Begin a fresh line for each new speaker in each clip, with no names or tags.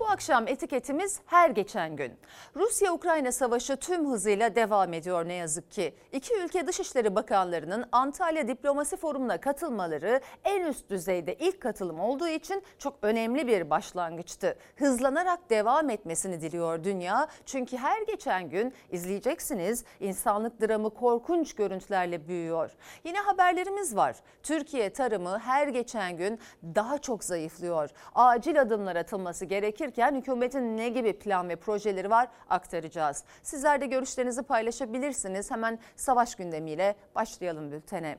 Bu akşam etiketimiz her geçen gün. Rusya-Ukrayna savaşı tüm hızıyla devam ediyor ne yazık ki. İki ülke Dışişleri Bakanlarının Antalya Diplomasi Forumu'na katılmaları en üst düzeyde ilk katılım olduğu için çok önemli bir başlangıçtı. Hızlanarak devam etmesini diliyor dünya. Çünkü her geçen gün izleyeceksiniz insanlık dramı korkunç görüntülerle büyüyor. Yine haberlerimiz var. Türkiye tarımı her geçen gün daha çok zayıflıyor. Acil adımlar atılması gerekir geliştirirken hükümetin ne gibi plan ve projeleri var aktaracağız. Sizler de görüşlerinizi paylaşabilirsiniz. Hemen savaş gündemiyle başlayalım bültene.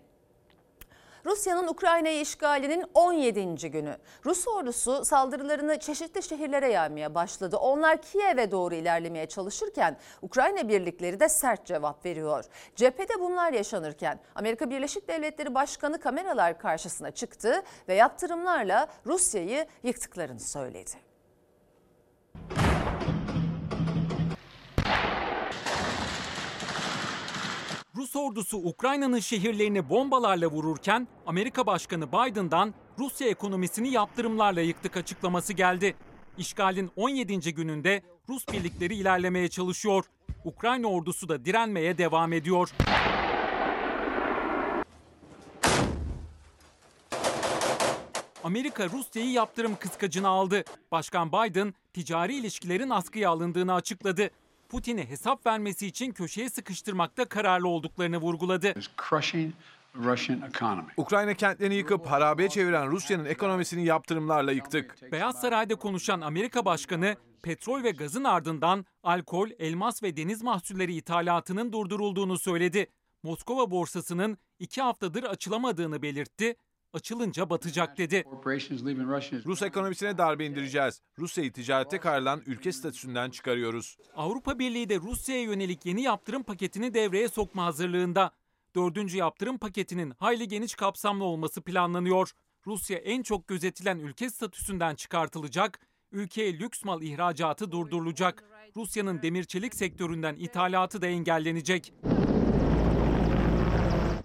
Rusya'nın Ukrayna'yı işgalinin 17. günü. Rus ordusu saldırılarını çeşitli şehirlere yaymaya başladı. Onlar Kiev'e doğru ilerlemeye çalışırken Ukrayna birlikleri de sert cevap veriyor. Cephede bunlar yaşanırken Amerika Birleşik Devletleri Başkanı kameralar karşısına çıktı ve yaptırımlarla Rusya'yı yıktıklarını söyledi.
Rus ordusu Ukrayna'nın şehirlerini bombalarla vururken Amerika Başkanı Biden'dan Rusya ekonomisini yaptırımlarla yıktık açıklaması geldi. İşgalin 17. gününde Rus birlikleri ilerlemeye çalışıyor. Ukrayna ordusu da direnmeye devam ediyor. Amerika Rusya'yı yaptırım kıskacına aldı. Başkan Biden ticari ilişkilerin askıya alındığını açıkladı. Putin'i hesap vermesi için köşeye sıkıştırmakta kararlı olduklarını vurguladı.
Ukrayna kentlerini yıkıp harabeye çeviren Rusya'nın ekonomisini yaptırımlarla yıktık.
Beyaz Saray'da konuşan Amerika Başkanı petrol ve gazın ardından alkol, elmas ve deniz mahsulleri ithalatının durdurulduğunu söyledi. Moskova borsasının iki haftadır açılamadığını belirtti açılınca batacak dedi.
Rus ekonomisine darbe indireceğiz. Rusya'yı ticarete karılan ülke statüsünden çıkarıyoruz.
Avrupa Birliği de Rusya'ya yönelik yeni yaptırım paketini devreye sokma hazırlığında. Dördüncü yaptırım paketinin hayli geniş kapsamlı olması planlanıyor. Rusya en çok gözetilen ülke statüsünden çıkartılacak, ülkeye lüks mal ihracatı durdurulacak. Rusya'nın demir çelik sektöründen ithalatı da engellenecek.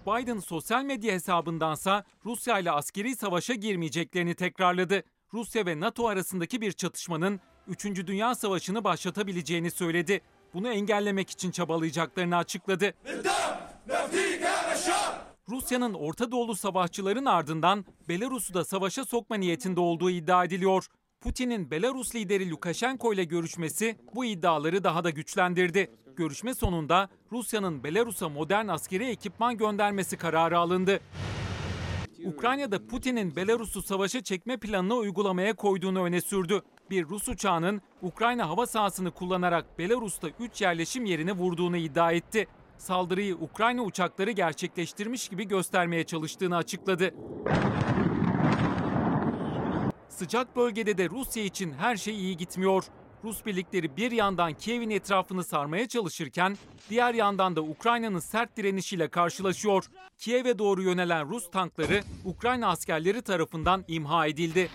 Biden sosyal medya hesabındansa Rusya ile askeri savaşa girmeyeceklerini tekrarladı. Rusya ve NATO arasındaki bir çatışmanın 3. Dünya Savaşı'nı başlatabileceğini söyledi. Bunu engellemek için çabalayacaklarını açıkladı. Rusya'nın Orta Doğulu savaşçıların ardından Belarus'u da savaşa sokma niyetinde olduğu iddia ediliyor. Putin'in Belarus lideri Lukashenko ile görüşmesi bu iddiaları daha da güçlendirdi. Görüşme sonunda Rusya'nın Belarus'a modern askeri ekipman göndermesi kararı alındı. Ukrayna'da Putin'in Belarus'u savaşa çekme planını uygulamaya koyduğunu öne sürdü. Bir Rus uçağının Ukrayna hava sahasını kullanarak Belarus'ta 3 yerleşim yerini vurduğunu iddia etti. Saldırıyı Ukrayna uçakları gerçekleştirmiş gibi göstermeye çalıştığını açıkladı. Sıcak bölgede de Rusya için her şey iyi gitmiyor. Rus birlikleri bir yandan Kiev'in etrafını sarmaya çalışırken diğer yandan da Ukrayna'nın sert direnişiyle karşılaşıyor. Kiev'e doğru yönelen Rus tankları Ukrayna askerleri tarafından imha edildi.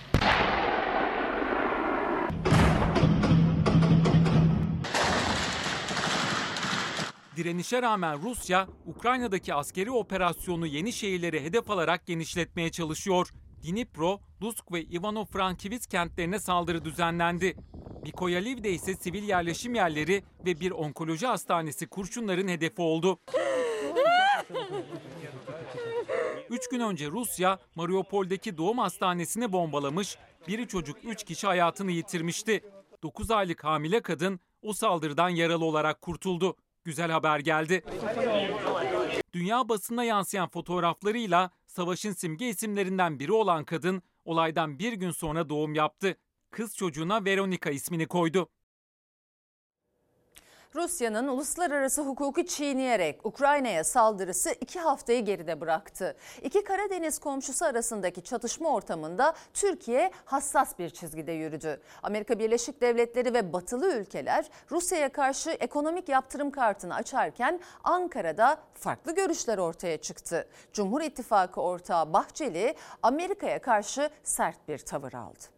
Direnişe rağmen Rusya, Ukrayna'daki askeri operasyonu yeni şehirleri hedef alarak genişletmeye çalışıyor. Dnipro, Lusk ve Ivano-Frankivsk kentlerine saldırı düzenlendi. Mikoyaliv'de ise sivil yerleşim yerleri ve bir onkoloji hastanesi kurşunların hedefi oldu. Üç gün önce Rusya, Mariupol'deki doğum hastanesini bombalamış, biri çocuk üç kişi hayatını yitirmişti. 9 aylık hamile kadın o saldırıdan yaralı olarak kurtuldu. Güzel haber geldi. Dünya basına yansıyan fotoğraflarıyla savaşın simge isimlerinden biri olan kadın olaydan bir gün sonra doğum yaptı. Kız çocuğuna Veronica ismini koydu.
Rusya'nın uluslararası hukuku çiğneyerek Ukrayna'ya saldırısı iki haftayı geride bıraktı. İki Karadeniz komşusu arasındaki çatışma ortamında Türkiye hassas bir çizgide yürüdü. Amerika Birleşik Devletleri ve batılı ülkeler Rusya'ya karşı ekonomik yaptırım kartını açarken Ankara'da farklı görüşler ortaya çıktı. Cumhur İttifakı ortağı Bahçeli Amerika'ya karşı sert bir tavır aldı.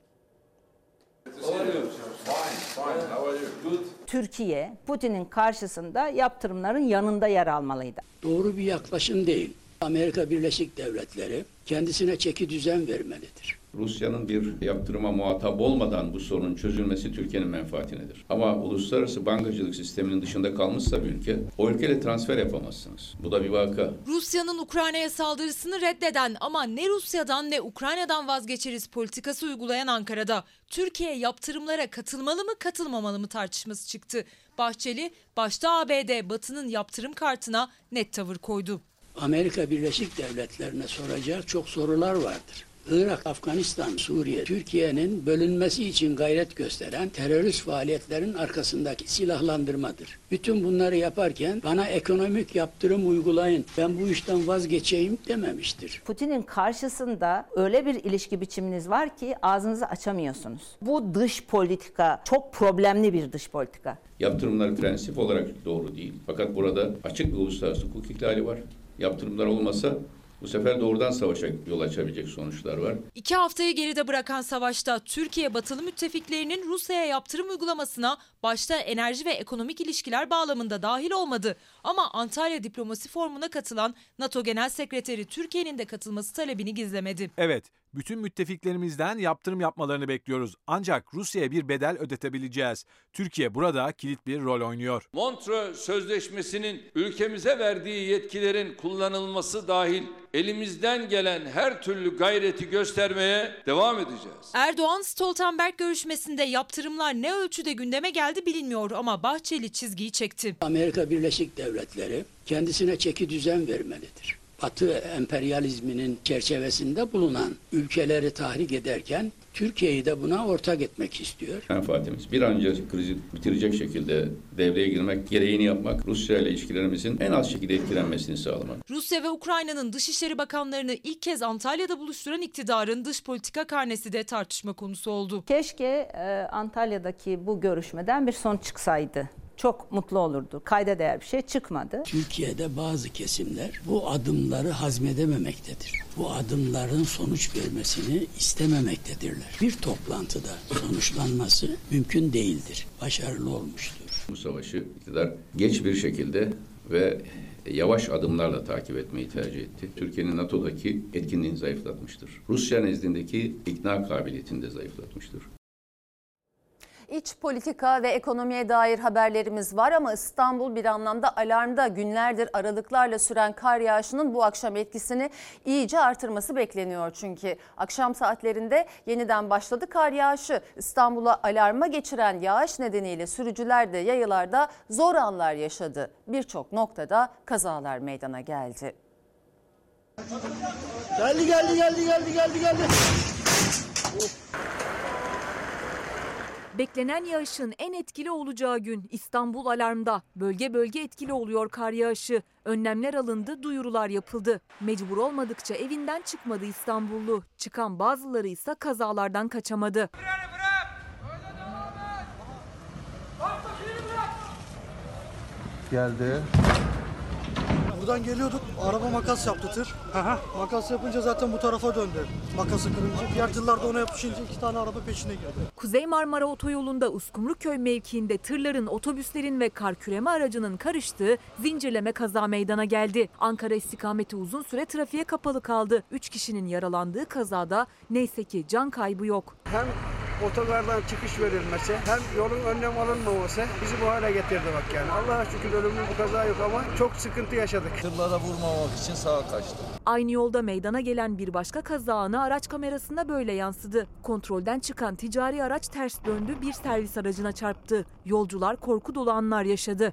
Türkiye Putin'in karşısında yaptırımların yanında yer almalıydı.
Doğru bir yaklaşım değil.
Amerika Birleşik Devletleri kendisine çeki düzen vermelidir.
Rusya'nın bir yaptırıma muhatap olmadan bu sorunun çözülmesi Türkiye'nin menfaatinedir. Ama uluslararası bankacılık sisteminin dışında kalmışsa bir ülke, o ülkeyle transfer yapamazsınız. Bu da bir vaka.
Rusya'nın Ukrayna'ya saldırısını reddeden ama ne Rusya'dan ne Ukrayna'dan vazgeçeriz politikası uygulayan Ankara'da Türkiye yaptırımlara katılmalı mı katılmamalı mı tartışması çıktı. Bahçeli başta ABD Batı'nın yaptırım kartına net tavır koydu.
Amerika Birleşik Devletleri'ne soracak çok sorular vardır. Irak, Afganistan, Suriye, Türkiye'nin bölünmesi için gayret gösteren terörist faaliyetlerin arkasındaki silahlandırmadır. Bütün bunları yaparken bana ekonomik yaptırım uygulayın, ben bu işten vazgeçeyim dememiştir.
Putin'in karşısında öyle bir ilişki biçiminiz var ki ağzınızı açamıyorsunuz. Bu dış politika çok problemli bir dış politika.
Yaptırımlar prensip olarak doğru değil. Fakat burada açık bir uluslararası hukuk ihlali var. Yaptırımlar olmasa bu sefer doğrudan savaşa yol açabilecek sonuçlar var.
İki haftayı geride bırakan savaşta Türkiye batılı müttefiklerinin Rusya'ya yaptırım uygulamasına başta enerji ve ekonomik ilişkiler bağlamında dahil olmadı. Ama Antalya Diplomasi Forumu'na katılan NATO Genel Sekreteri Türkiye'nin de katılması talebini gizlemedi.
Evet, bütün müttefiklerimizden yaptırım yapmalarını bekliyoruz. Ancak Rusya'ya bir bedel ödetebileceğiz. Türkiye burada kilit bir rol oynuyor.
Montreux Sözleşmesi'nin ülkemize verdiği yetkilerin kullanılması dahil elimizden gelen her türlü gayreti göstermeye devam edeceğiz.
Erdoğan Stoltenberg görüşmesinde yaptırımlar ne ölçüde gündeme geldi bilinmiyor ama Bahçeli çizgiyi çekti.
Amerika Birleşik Devletleri kendisine çeki düzen vermelidir. Batı emperyalizminin çerçevesinde bulunan ülkeleri tahrik ederken Türkiye'yi de buna ortak etmek istiyor.
Menfaatimiz bir an önce krizi bitirecek şekilde devreye girmek, gereğini yapmak, Rusya ile ilişkilerimizin en az şekilde etkilenmesini sağlamak.
Rusya ve Ukrayna'nın Dışişleri Bakanlarını ilk kez Antalya'da buluşturan iktidarın dış politika karnesi de tartışma konusu oldu.
Keşke e, Antalya'daki bu görüşmeden bir sonuç çıksaydı. Çok mutlu olurdu. Kayda değer bir şey çıkmadı.
Türkiye'de bazı kesimler bu adımları hazmedememektedir. Bu adımların sonuç vermesini istememektedirler. Bir toplantıda sonuçlanması mümkün değildir. Başarılı olmuştur.
Bu savaşı iktidar geç bir şekilde ve yavaş adımlarla takip etmeyi tercih etti. Türkiye'nin NATO'daki etkinliğini zayıflatmıştır. Rusya nezdindeki ikna kabiliyetini de zayıflatmıştır.
İç politika ve ekonomiye dair haberlerimiz var ama İstanbul bir anlamda alarmda. Günlerdir aralıklarla süren kar yağışının bu akşam etkisini iyice artırması bekleniyor. Çünkü akşam saatlerinde yeniden başladı kar yağışı. İstanbul'a alarma geçiren yağış nedeniyle sürücüler de yayalarda zor anlar yaşadı. Birçok noktada kazalar meydana geldi.
Geldi geldi geldi geldi geldi geldi.
Beklenen yağışın en etkili olacağı gün İstanbul alarmda. Bölge bölge etkili oluyor kar yağışı. Önlemler alındı, duyurular yapıldı. Mecbur olmadıkça evinden çıkmadı İstanbullu. Çıkan bazıları ise kazalardan kaçamadı.
Geldi. Buradan geliyorduk. Araba makas yaptı tır. Makas yapınca zaten bu tarafa döndü. Makası kırınca. Diğer tırlarda ona yapışınca iki tane araba peşine girdi.
Kuzey Marmara Otoyolu'nda Uskumruköy mevkiinde tırların, otobüslerin ve kar küreme aracının karıştığı zincirleme kaza meydana geldi. Ankara istikameti uzun süre trafiğe kapalı kaldı. 3 kişinin yaralandığı kazada neyse ki can kaybı yok.
Hem otogardan çıkış verilmesi hem yolun önlem alınmaması bizi bu hale getirdi bak yani. Allah'a şükür ölümlü bu kaza yok ama çok sıkıntı yaşadık.
Tırlara vurmamak için sağa kaçtı.
Aynı yolda meydana gelen bir başka kaza anı araç kamerasında böyle yansıdı. Kontrolden çıkan ticari araç ters döndü, bir servis aracına çarptı. Yolcular korku dolu anlar yaşadı.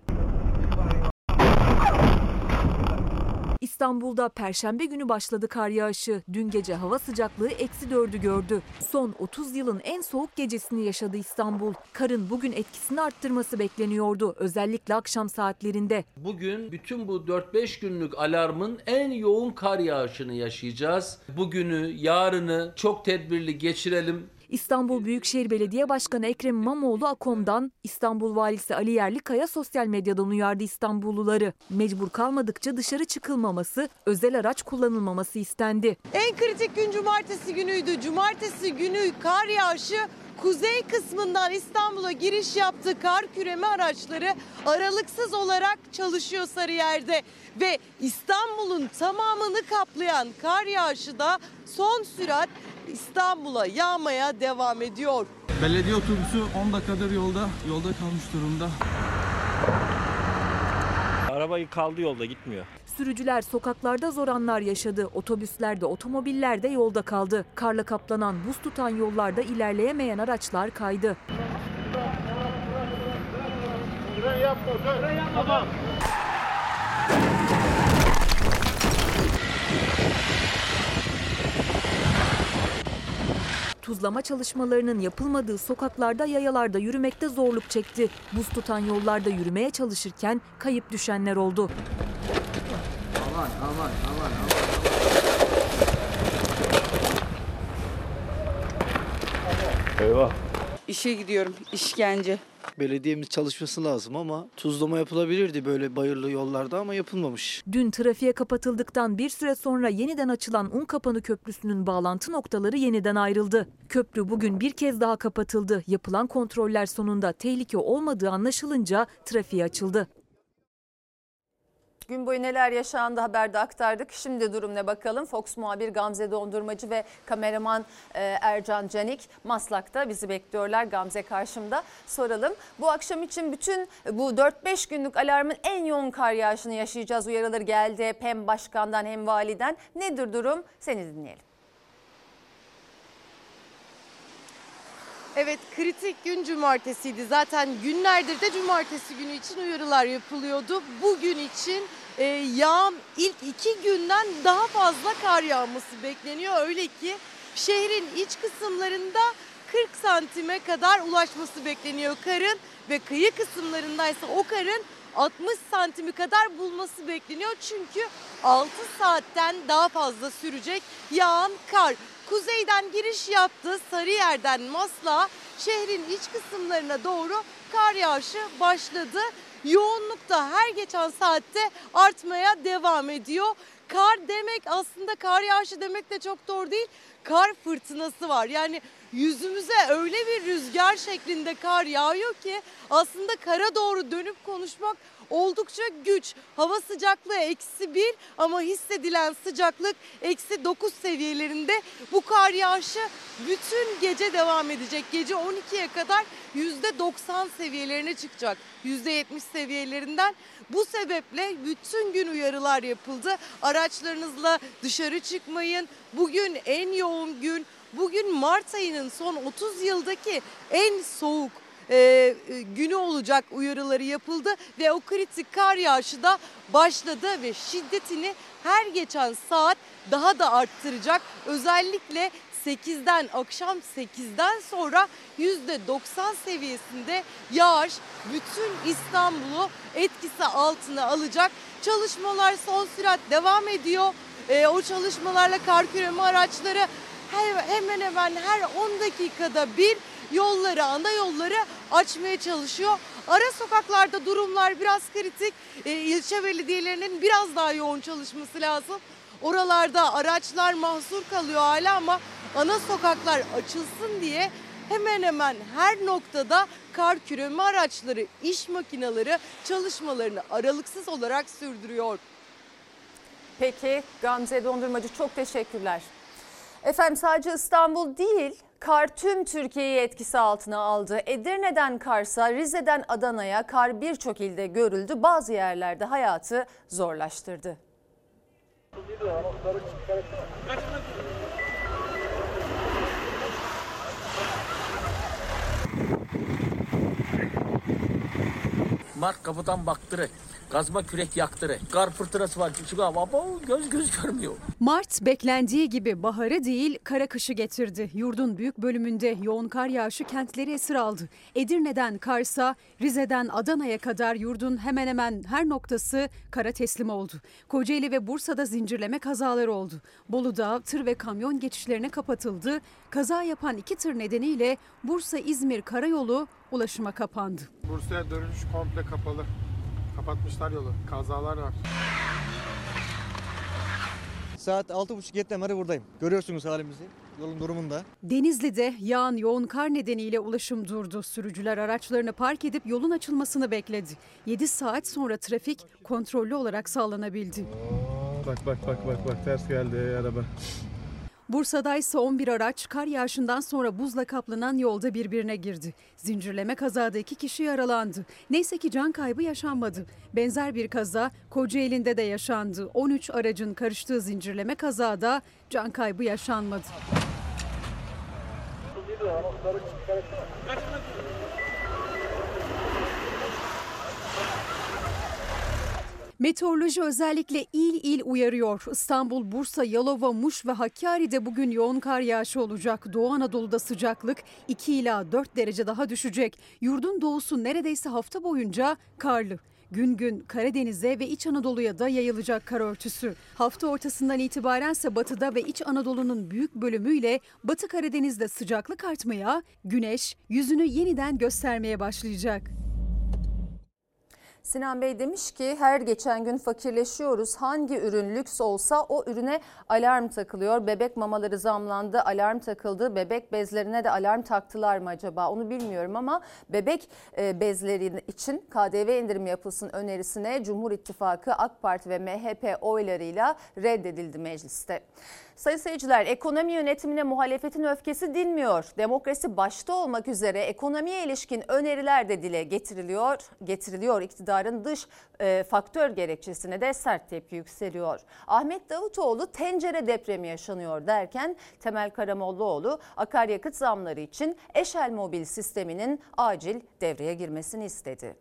İstanbul'da perşembe günü başladı kar yağışı. Dün gece hava sıcaklığı eksi dördü gördü. Son 30 yılın en soğuk gecesini yaşadı İstanbul. Karın bugün etkisini arttırması bekleniyordu. Özellikle akşam saatlerinde.
Bugün bütün bu 4-5 günlük alarmın en yoğun kar yağışını yaşayacağız. Bugünü, yarını çok tedbirli geçirelim.
İstanbul Büyükşehir Belediye Başkanı Ekrem İmamoğlu AKOM'dan, İstanbul Valisi Ali Yerlikaya sosyal medyadan uyardı İstanbulluları. Mecbur kalmadıkça dışarı çıkılmaması, özel araç kullanılmaması istendi.
En kritik gün cumartesi günüydü. Cumartesi günü kar yağışı kuzey kısmından İstanbul'a giriş yaptı kar küreme araçları aralıksız olarak çalışıyor Sarıyer'de ve İstanbul'un tamamını kaplayan kar yağışı da son sürat İstanbul'a yağmaya devam ediyor.
Belediye otobüsü 10 dakikadır yolda, yolda kalmış durumda.
Arabayı kaldı yolda gitmiyor.
Sürücüler sokaklarda zor anlar yaşadı. Otobüslerde, otomobillerde yolda kaldı. Karla kaplanan, buz tutan yollarda ilerleyemeyen araçlar kaydı. Tuzlama çalışmalarının yapılmadığı sokaklarda yayalarda yürümekte zorluk çekti. Buz tutan yollarda yürümeye çalışırken kayıp düşenler oldu.
Aman aman aman aman.
Eyvah.
İşe gidiyorum işkence.
Belediyemiz çalışması lazım ama tuzlama yapılabilirdi böyle bayırlı yollarda ama yapılmamış.
Dün trafiğe kapatıldıktan bir süre sonra yeniden açılan Unkapanı Köprüsü'nün bağlantı noktaları yeniden ayrıldı. Köprü bugün bir kez daha kapatıldı. Yapılan kontroller sonunda tehlike olmadığı anlaşılınca trafiğe açıldı.
Gün boyu neler yaşandı haberde aktardık. Şimdi durum ne bakalım. Fox muhabir Gamze Dondurmacı ve kameraman e, Ercan Canik Maslak'ta bizi bekliyorlar. Gamze karşımda. Soralım. Bu akşam için bütün bu 4-5 günlük alarmın en yoğun kar yağışını yaşayacağız. Uyarıları geldi hep hem başkandan hem validen. Nedir durum? Seni dinleyelim.
Evet kritik gün cumartesiydi. Zaten günlerdir de cumartesi günü için uyarılar yapılıyordu. Bugün için e, yağan ilk iki günden daha fazla kar yağması bekleniyor. Öyle ki şehrin iç kısımlarında 40 santime kadar ulaşması bekleniyor karın ve kıyı kısımlarındaysa o karın 60 santimi kadar bulması bekleniyor. Çünkü 6 saatten daha fazla sürecek yağan kar. Kuzeyden giriş yaptı Sarıyer'den Maslak'a şehrin iç kısımlarına doğru kar yağışı başladı. Yoğunluk da her geçen saatte artmaya devam ediyor. Kar demek aslında kar yağışı demek de çok doğru değil. Kar fırtınası var. Yani yüzümüze öyle bir rüzgar şeklinde kar yağıyor ki aslında kara doğru dönüp konuşmak oldukça güç. Hava sıcaklığı eksi bir ama hissedilen sıcaklık eksi 9 seviyelerinde. Bu kar yağışı bütün gece devam edecek. Gece 12'ye kadar %90 seviyelerine çıkacak. %70 seviyelerinden. Bu sebeple bütün gün uyarılar yapıldı. Araçlarınızla dışarı çıkmayın. Bugün en yoğun gün. Bugün Mart ayının son 30 yıldaki en soğuk e, e, günü olacak uyarıları yapıldı ve o kritik kar yağışı da başladı ve şiddetini her geçen saat daha da arttıracak. Özellikle 8'den akşam 8'den sonra %90 seviyesinde yağış bütün İstanbul'u etkisi altına alacak. Çalışmalar son sürat devam ediyor. E, o çalışmalarla kar küreme araçları hemen hemen her 10 dakikada bir yolları, ana yolları açmaya çalışıyor. Ara sokaklarda durumlar biraz kritik. E, ilçe belediyelerinin biraz daha yoğun çalışması lazım. Oralarda araçlar mahsur kalıyor hala ama ana sokaklar açılsın diye hemen hemen her noktada kar küreme araçları, iş makineleri çalışmalarını aralıksız olarak sürdürüyor.
Peki Gamze Dondurmacı çok teşekkürler. Efendim sadece İstanbul değil kar tüm Türkiye'yi etkisi altına aldı. Edirne'den Kars'a, Rize'den Adana'ya kar birçok ilde görüldü. Bazı yerlerde hayatı zorlaştırdı.
Mart kapıdan baktırı. Kazma kürek yaktırı. Kar fırtınası var. Çünkü hava göz göz görmüyor.
Mart beklendiği gibi baharı değil kara kışı getirdi. Yurdun büyük bölümünde yoğun kar yağışı kentleri esir aldı. Edirne'den Kars'a, Rize'den Adana'ya kadar yurdun hemen hemen her noktası kara teslim oldu. Kocaeli ve Bursa'da zincirleme kazaları oldu. Bolu'da tır ve kamyon geçişlerine kapatıldı. Kaza yapan iki tır nedeniyle Bursa-İzmir karayolu ulaşıma kapandı.
Bursa'ya dönüş komple kapalı. Kapatmışlar yolu. Kazalar var.
Saat 6.30-7'den beri buradayım. Görüyorsunuz halimizi.
Yolun durumunda.
Denizli'de yağan yoğun kar nedeniyle ulaşım durdu. Sürücüler araçlarını park edip yolun açılmasını bekledi. 7 saat sonra trafik kontrollü olarak sağlanabildi.
Bak bak bak bak bak ters geldi araba.
Bursa'da ise 11 araç kar yağışından sonra buzla kaplanan yolda birbirine girdi. Zincirleme kazada iki kişi yaralandı. Neyse ki can kaybı yaşanmadı. Benzer bir kaza Kocaeli'nde de yaşandı. 13 aracın karıştığı zincirleme kazada can kaybı yaşanmadı. Meteoroloji özellikle il il uyarıyor. İstanbul, Bursa, Yalova, Muş ve Hakkari'de bugün yoğun kar yağışı olacak. Doğu Anadolu'da sıcaklık 2 ila 4 derece daha düşecek. Yurdun doğusu neredeyse hafta boyunca karlı. Gün gün Karadeniz'e ve İç Anadolu'ya da yayılacak kar örtüsü. Hafta ortasından itibarense batıda ve İç Anadolu'nun büyük bölümüyle Batı Karadeniz'de sıcaklık artmaya, güneş yüzünü yeniden göstermeye başlayacak.
Sinan Bey demiş ki her geçen gün fakirleşiyoruz. Hangi ürün lüks olsa o ürüne alarm takılıyor. Bebek mamaları zamlandı, alarm takıldı. Bebek bezlerine de alarm taktılar mı acaba? Onu bilmiyorum ama bebek e, bezleri için KDV indirimi yapılsın önerisine Cumhur İttifakı, AK Parti ve MHP oylarıyla reddedildi mecliste. Sayın seyirciler ekonomi yönetimine muhalefetin öfkesi dinmiyor. Demokrasi başta olmak üzere ekonomiye ilişkin öneriler de dile getiriliyor. Getiriliyor iktidarın dış e, faktör gerekçesine de sert tepki yükseliyor. Ahmet Davutoğlu tencere depremi yaşanıyor derken Temel Karamollaoğlu akaryakıt zamları için Eşel Mobil sisteminin acil devreye girmesini istedi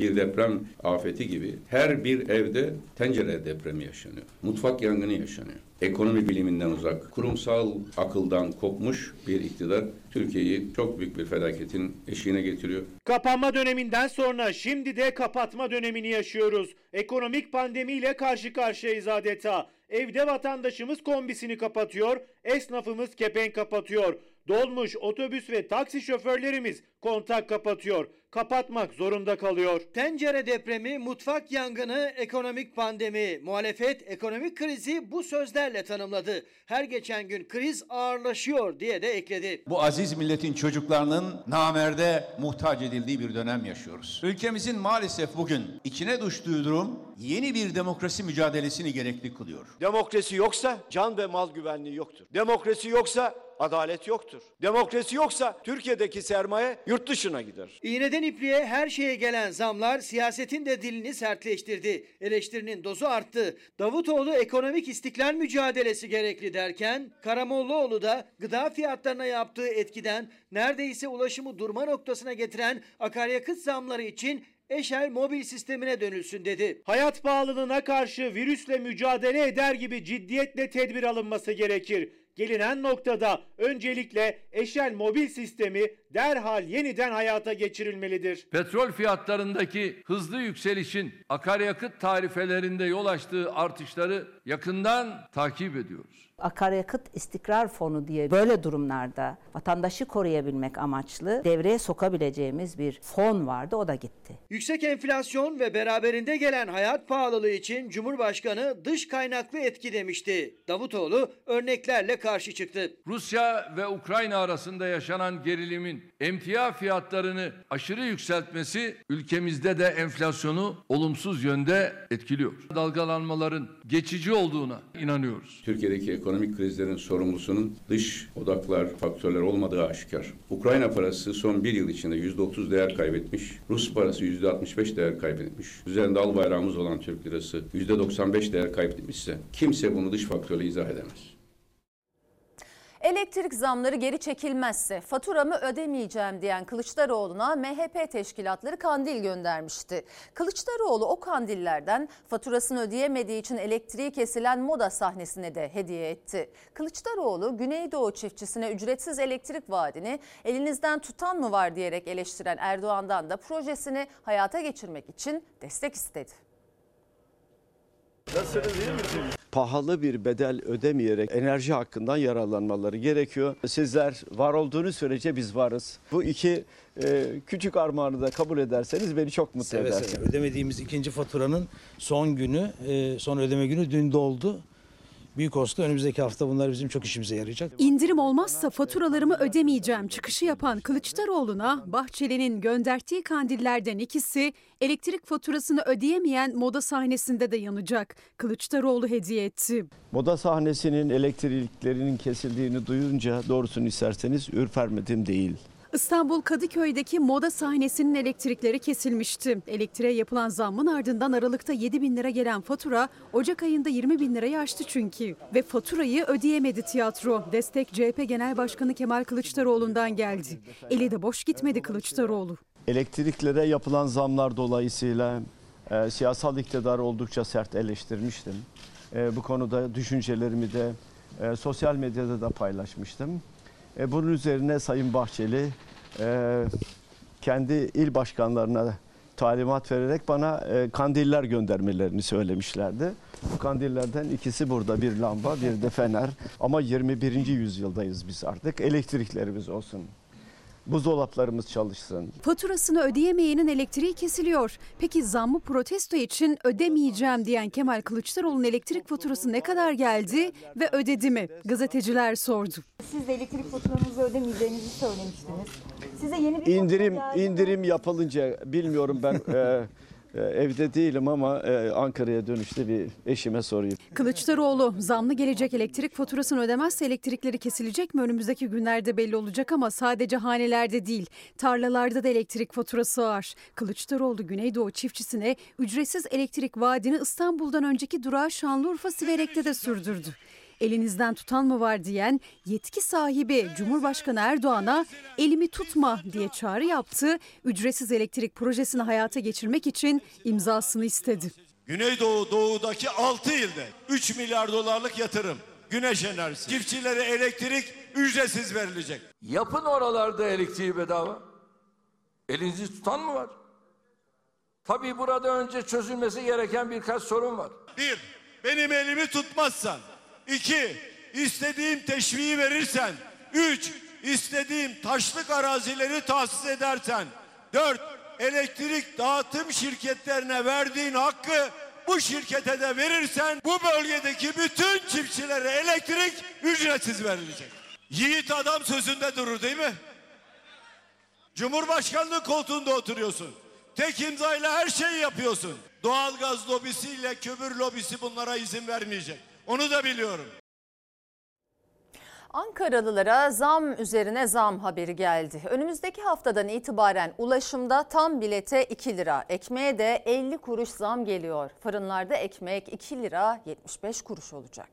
bir deprem afeti gibi her bir evde tencere depremi yaşanıyor. Mutfak yangını yaşanıyor. Ekonomi biliminden uzak, kurumsal akıldan kopmuş bir iktidar Türkiye'yi çok büyük bir felaketin eşiğine getiriyor.
Kapanma döneminden sonra şimdi de kapatma dönemini yaşıyoruz. Ekonomik pandemiyle karşı karşıyayız adeta. Evde vatandaşımız kombisini kapatıyor, esnafımız kepenk kapatıyor. Dolmuş, otobüs ve taksi şoförlerimiz kontak kapatıyor. Kapatmak zorunda kalıyor.
Tencere depremi, mutfak yangını, ekonomik pandemi. Muhalefet ekonomik krizi bu sözlerle tanımladı. Her geçen gün kriz ağırlaşıyor diye de ekledi.
Bu aziz milletin çocuklarının namerde muhtaç edildiği bir dönem yaşıyoruz. Ülkemizin maalesef bugün içine düştüğü durum yeni bir demokrasi mücadelesini gerekli kılıyor.
Demokrasi yoksa can ve mal güvenliği yoktur. Demokrasi yoksa adalet yoktur. Demokrasi yoksa Türkiye'deki sermaye yurt dışına gider.
İğneden ipliğe her şeye gelen zamlar siyasetin de dilini sertleştirdi. Eleştirinin dozu arttı. Davutoğlu ekonomik istiklal mücadelesi gerekli derken Karamollaoğlu da gıda fiyatlarına yaptığı etkiden neredeyse ulaşımı durma noktasına getiren akaryakıt zamları için Eşel mobil sistemine dönülsün dedi.
Hayat pahalılığına karşı virüsle mücadele eder gibi ciddiyetle tedbir alınması gerekir. Gelinen noktada öncelikle Eşel mobil sistemi derhal yeniden hayata geçirilmelidir.
Petrol fiyatlarındaki hızlı yükselişin akaryakıt tarifelerinde yol açtığı artışları yakından takip ediyoruz.
Akaryakıt istikrar fonu diye böyle durumlarda vatandaşı koruyabilmek amaçlı devreye sokabileceğimiz bir fon vardı o da gitti.
Yüksek enflasyon ve beraberinde gelen hayat pahalılığı için Cumhurbaşkanı dış kaynaklı etki demişti. Davutoğlu örneklerle karşı çıktı.
Rusya ve Ukrayna arasında yaşanan gerilimin emtia fiyatlarını aşırı yükseltmesi ülkemizde de enflasyonu olumsuz yönde etkiliyor. Dalgalanmaların geçici olduğuna inanıyoruz.
Türkiye'deki ekonomik krizlerin sorumlusunun dış odaklar, faktörler olmadığı aşikar. Ukrayna parası son bir yıl içinde %30 değer kaybetmiş. Rus parası %65 değer kaybetmiş. Üzerinde al bayrağımız olan Türk lirası %95 değer kaybetmişse kimse bunu dış faktörle izah edemez.
Elektrik zamları geri çekilmezse faturamı ödemeyeceğim diyen Kılıçdaroğlu'na MHP teşkilatları kandil göndermişti. Kılıçdaroğlu o kandillerden faturasını ödeyemediği için elektriği kesilen moda sahnesine de hediye etti. Kılıçdaroğlu Güneydoğu çiftçisine ücretsiz elektrik vaadini elinizden tutan mı var diyerek eleştiren Erdoğan'dan da projesini hayata geçirmek için destek istedi.
Nasılsınız iyi misiniz? Pahalı bir bedel ödemeyerek enerji hakkından yararlanmaları gerekiyor. Sizler var olduğunuz sürece biz varız. Bu iki e, küçük armağanı da kabul ederseniz beni çok mutlu
Seve
eder.
seve. Ödemediğimiz ikinci faturanın son günü, e, son ödeme günü dün doldu.
Büyük olsa da önümüzdeki hafta bunlar bizim çok işimize yarayacak.
İndirim olmazsa faturalarımı ödemeyeceğim çıkışı yapan Kılıçdaroğlu'na Bahçeli'nin gönderdiği kandillerden ikisi elektrik faturasını ödeyemeyen moda sahnesinde de yanacak. Kılıçdaroğlu hediye etti.
Moda sahnesinin elektriklerinin kesildiğini duyunca doğrusunu isterseniz ürpermedim değil.
İstanbul Kadıköy'deki moda sahnesinin elektrikleri kesilmişti. Elektriğe yapılan zammın ardından Aralık'ta 7 bin lira gelen fatura Ocak ayında 20 bin lirayı aştı çünkü. Ve faturayı ödeyemedi tiyatro. Destek CHP Genel Başkanı Kemal Kılıçdaroğlu'ndan geldi. Eli de boş gitmedi Kılıçdaroğlu.
Elektriklere yapılan zamlar dolayısıyla e, siyasal iktidarı oldukça sert eleştirmiştim. E, bu konuda düşüncelerimi de e, sosyal medyada da paylaşmıştım. E, bunun üzerine Sayın Bahçeli e, kendi il başkanlarına talimat vererek bana e, kandiller göndermelerini söylemişlerdi. Bu kandillerden ikisi burada bir lamba bir de fener ama 21. yüzyıldayız biz artık elektriklerimiz olsun. Buzdolaplarımız çalışsın.
Faturasını ödeyemeyenin elektriği kesiliyor. Peki zammı protesto için ödemeyeceğim diyen Kemal Kılıçdaroğlu'nun elektrik faturası ne kadar geldi ve ödedi mi? Gazeteciler sordu.
Siz de elektrik faturanızı ödemeyeceğinizi söylemiştiniz. Size yeni bir
İndirim indirim yapılınca bilmiyorum ben e, evde değilim ama e, Ankara'ya dönüşte bir eşime sorayım.
Kılıçdaroğlu zamlı gelecek elektrik faturasını ödemezse elektrikleri kesilecek mi önümüzdeki günlerde belli olacak ama sadece hanelerde değil tarlalarda da elektrik faturası var. Kılıçdaroğlu Güneydoğu çiftçisine ücretsiz elektrik vaadini İstanbul'dan önceki durağı Şanlıurfa Siverek'te de sürdürdü. Elinizden tutan mı var diyen yetki sahibi Cumhurbaşkanı Erdoğan'a elimi tutma diye çağrı yaptı. Ücretsiz elektrik projesini hayata geçirmek için imzasını istedi.
Güneydoğu doğudaki 6 ilde 3 milyar dolarlık yatırım. Güneş enerjisi. Çiftçilere elektrik ücretsiz verilecek.
Yapın oralarda elektriği bedava. Elinizi tutan mı var? Tabii burada önce çözülmesi gereken birkaç sorun var.
Bir, benim elimi tutmazsan. İki, istediğim teşviği verirsen. Üç, istediğim taşlık arazileri tahsis edersen. Dört, elektrik dağıtım şirketlerine verdiğin hakkı bu şirkete de verirsen bu bölgedeki bütün çiftçilere elektrik ücretsiz verilecek. Yiğit adam sözünde durur değil mi? Cumhurbaşkanlığı koltuğunda oturuyorsun. Tek imzayla her şeyi yapıyorsun. Doğalgaz lobisiyle kömür lobisi bunlara izin vermeyecek. Onu da biliyorum.
Ankaralılara zam üzerine zam haberi geldi. Önümüzdeki haftadan itibaren ulaşımda tam bilete 2 lira, ekmeğe de 50 kuruş zam geliyor. Fırınlarda ekmek 2 lira 75 kuruş olacak.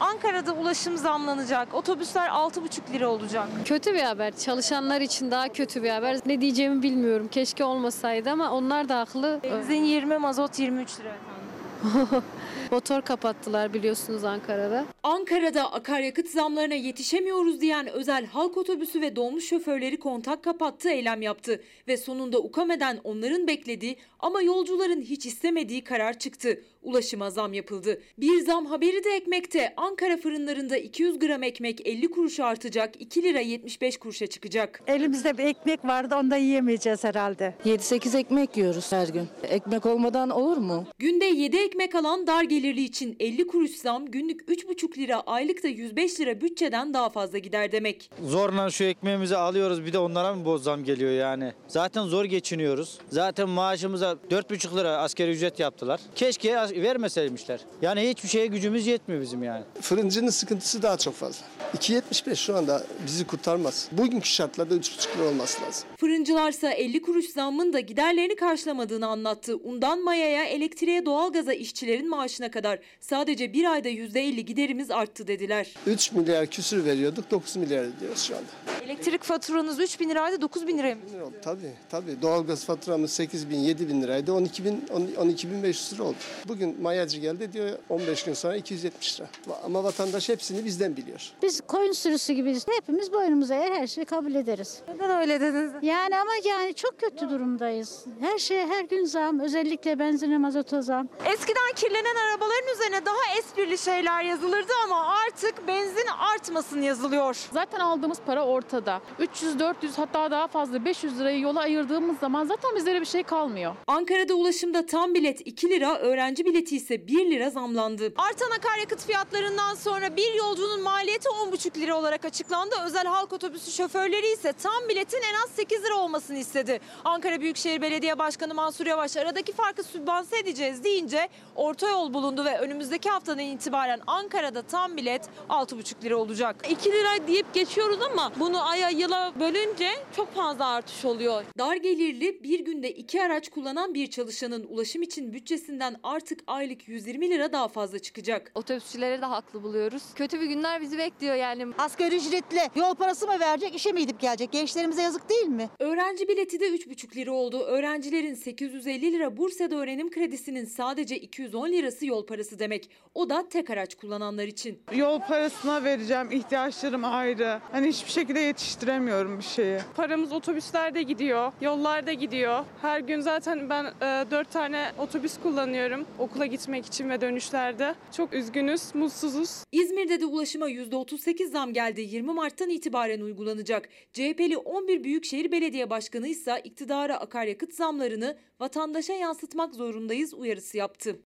Ankara'da ulaşım zamlanacak. Otobüsler 6,5 lira olacak.
Kötü bir haber. Çalışanlar için daha kötü bir haber. Ne diyeceğimi bilmiyorum. Keşke olmasaydı ama onlar da haklı.
Benzin 20, mazot 23 lira efendim.
Motor kapattılar biliyorsunuz Ankara'da.
Ankara'da akaryakıt zamlarına yetişemiyoruz diyen özel halk otobüsü ve dolmuş şoförleri kontak kapattı, eylem yaptı. Ve sonunda UKAME'den onların beklediği ama yolcuların hiç istemediği karar çıktı. Ulaşıma zam yapıldı. Bir zam haberi de ekmekte. Ankara fırınlarında 200 gram ekmek 50 kuruş artacak, 2 lira 75 kuruşa çıkacak.
Elimizde bir ekmek vardı onu da yiyemeyeceğiz herhalde.
7-8 ekmek yiyoruz her gün. Ekmek olmadan olur mu?
Günde 7 ekmek alan dar gelirli için 50 kuruş zam günlük 3,5 lira aylıkta 105 lira bütçeden daha fazla gider demek.
Zorla şu ekmeğimizi alıyoruz bir de onlara mı boz zam geliyor yani? Zaten zor geçiniyoruz. Zaten maaşımıza 4,5 lira askeri ücret yaptılar. Keşke vermeseymişler. Yani hiçbir şeye gücümüz yetmiyor bizim yani.
Fırıncının sıkıntısı daha çok fazla. 2.75 şu anda bizi kurtarmaz. Bugünkü şartlarda 3.5 lira olması lazım.
Fırıncılarsa 50 kuruş zammın da giderlerini karşılamadığını anlattı. Undan mayaya, elektriğe, doğalgaza işçilerin maaşına kadar sadece bir ayda %50 giderimiz arttı dediler.
3 milyar küsür veriyorduk 9 milyar ediyoruz şu anda.
Elektrik faturanız 3 bin liraydı 9 bin liraya mı?
Tabii tabii doğalgaz faturamız 8 bin 7 bin liraydı 12 bin 12 bin 500 lira oldu. Bugün mayacı geldi diyor 15 gün sonra 270 lira. Ama vatandaş hepsini bizden biliyor.
Biz koyun sürüsü gibiyiz. Hepimiz boynumuza eğer her şeyi kabul ederiz.
Neden öyle dediniz?
Yani ama yani çok kötü durumdayız. Her şeye her gün zam. Özellikle benzine mazota zam.
Eski
Eskiden kirlenen arabaların üzerine daha esprili şeyler yazılırdı ama artık benzin artmasın yazılıyor.
Zaten aldığımız para ortada. 300, 400 hatta daha fazla 500 lirayı yola ayırdığımız zaman zaten bizlere bir şey kalmıyor.
Ankara'da ulaşımda tam bilet 2 lira, öğrenci bileti ise 1 lira zamlandı. Artan akaryakıt fiyatlarından sonra bir yolcunun maliyeti 10,5 lira olarak açıklandı. Özel halk otobüsü şoförleri ise tam biletin en az 8 lira olmasını istedi. Ankara Büyükşehir Belediye Başkanı Mansur Yavaş aradaki farkı sübvanse edeceğiz deyince orta yol bulundu ve önümüzdeki haftadan itibaren Ankara'da tam bilet 6,5 lira olacak. 2 lira deyip geçiyoruz ama bunu aya yıla bölünce çok fazla artış oluyor. Dar gelirli bir günde iki araç kullanan bir çalışanın ulaşım için bütçesinden artık aylık 120 lira daha fazla çıkacak.
Otobüsçüleri de haklı buluyoruz. Kötü bir günler bizi bekliyor yani.
Asgari ücretli yol parası mı verecek, işe mi gidip gelecek? Gençlerimize yazık değil mi?
Öğrenci bileti de 3,5 lira oldu. Öğrencilerin 850 lira Bursa'da öğrenim kredisinin sadece 210 lirası yol parası demek. O da tek araç kullananlar için.
Yol parasına vereceğim, ihtiyaçlarım ayrı. Hani hiçbir şekilde yetiştiremiyorum bir şeyi. Paramız otobüslerde gidiyor, yollarda gidiyor. Her gün zaten ben e, 4 tane otobüs kullanıyorum okula gitmek için ve dönüşlerde. Çok üzgünüz, mutsuzuz.
İzmir'de de ulaşıma %38 zam geldi. 20 Mart'tan itibaren uygulanacak. CHP'li 11 Büyükşehir Belediye Başkanı ise iktidara akaryakıt zamlarını vatandaşa yansıtmak zorundayız uyarısı yaptı.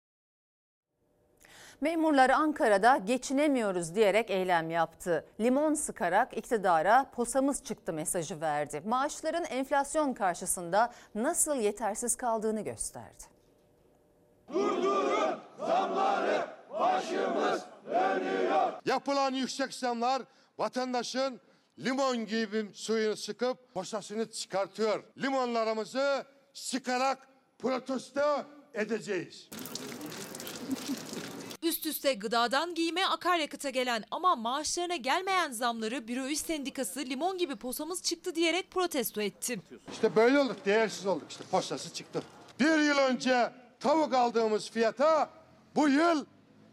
Memurlar Ankara'da geçinemiyoruz diyerek eylem yaptı. Limon sıkarak iktidara posamız çıktı mesajı verdi. Maaşların enflasyon karşısında nasıl yetersiz kaldığını gösterdi.
Durdurun zamları başımız dönüyor.
Yapılan yüksek zamlar vatandaşın limon gibi suyunu sıkıp posasını çıkartıyor. Limonlarımızı sıkarak protesto edeceğiz.
Üst üste gıdadan giyime akaryakıta gelen ama maaşlarına gelmeyen zamları Büro İş Sendikası limon gibi posamız çıktı diyerek protesto etti.
İşte böyle olduk, değersiz olduk. İşte posası çıktı. Bir yıl önce tavuk aldığımız fiyata bu yıl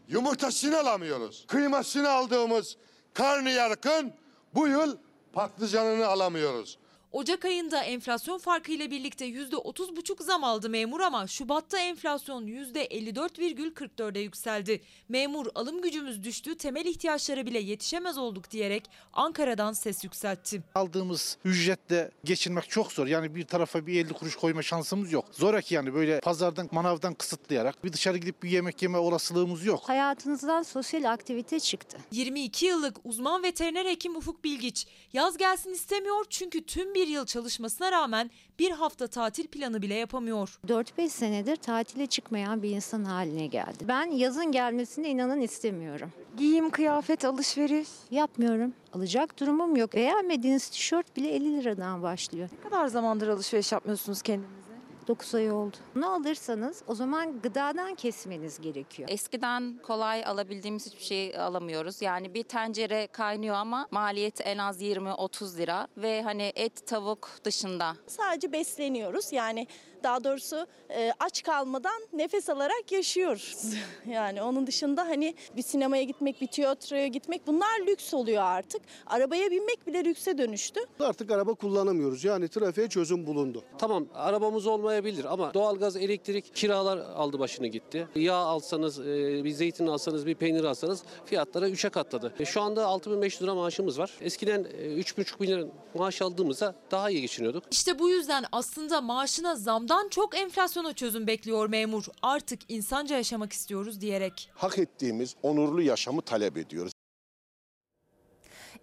yumurtasını alamıyoruz. Kıymasını aldığımız karnıyarıkın bu yıl patlıcanını alamıyoruz.
Ocak ayında enflasyon farkıyla birlikte %30,5 zam aldı memur ama Şubat'ta enflasyon %54,44'e yükseldi. Memur alım gücümüz düştü, temel ihtiyaçlara bile yetişemez olduk diyerek Ankara'dan ses yükseltti.
Aldığımız ücretle geçinmek çok zor. Yani bir tarafa bir 50 kuruş koyma şansımız yok. Zoraki yani böyle pazardan manavdan kısıtlayarak bir dışarı gidip bir yemek yeme olasılığımız yok.
Hayatınızdan sosyal aktivite çıktı.
22 yıllık uzman veteriner hekim Ufuk Bilgiç yaz gelsin istemiyor çünkü tüm bir yıl çalışmasına rağmen bir hafta tatil planı bile yapamıyor.
4-5 senedir tatile çıkmayan bir insan haline geldi. Ben yazın gelmesine inanın istemiyorum.
Giyim, kıyafet, alışveriş.
Yapmıyorum. Alacak durumum yok. Beğenmediğiniz tişört bile 50 liradan başlıyor.
Ne kadar zamandır alışveriş yapmıyorsunuz kendinize?
9 ay oldu. Ne alırsanız o zaman gıdadan kesmeniz gerekiyor.
Eskiden kolay alabildiğimiz hiçbir şey alamıyoruz. Yani bir tencere kaynıyor ama maliyeti en az 20-30 lira ve hani et tavuk dışında.
Sadece besleniyoruz. Yani daha doğrusu e, aç kalmadan nefes alarak yaşıyoruz. Yani onun dışında hani bir sinemaya gitmek, bir tiyatroya gitmek bunlar lüks oluyor artık. Arabaya binmek bile lükse dönüştü.
Artık araba kullanamıyoruz. Yani trafiğe çözüm bulundu.
Tamam arabamız olmayabilir ama doğalgaz, elektrik, kiralar aldı başını gitti. Yağ alsanız, e, bir zeytin alsanız, bir peynir alsanız fiyatları 3'e katladı. E, Şu anda 6500 lira maaşımız var. Eskiden e, 3,5 bin lira maaş aldığımızda daha iyi geçiniyorduk.
İşte bu yüzden aslında maaşına zamdan çok enflasyona çözüm bekliyor memur. Artık insanca yaşamak istiyoruz diyerek.
Hak ettiğimiz onurlu yaşamı talep ediyoruz.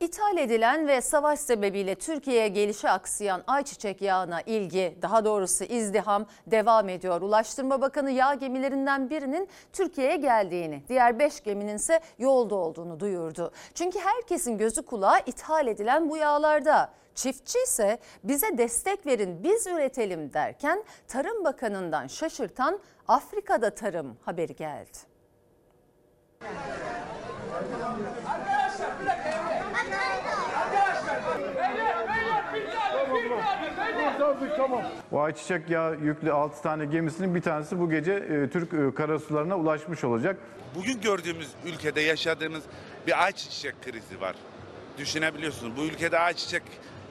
İthal edilen ve savaş sebebiyle Türkiye'ye gelişi aksayan ayçiçek yağına ilgi, daha doğrusu izdiham devam ediyor. Ulaştırma Bakanı yağ gemilerinden birinin Türkiye'ye geldiğini, diğer 5 geminin ise yolda olduğunu duyurdu. Çünkü herkesin gözü kulağı ithal edilen bu yağlarda. Çiftçi ise bize destek verin biz üretelim derken Tarım Bakanı'ndan şaşırtan Afrika'da tarım haberi geldi.
Bu ayçiçek yağı yüklü 6 tane gemisinin bir tanesi bu gece e, Türk e, karasularına ulaşmış olacak.
Bugün gördüğümüz ülkede yaşadığımız bir ayçiçek krizi var. Düşünebiliyorsunuz bu ülkede ayçiçek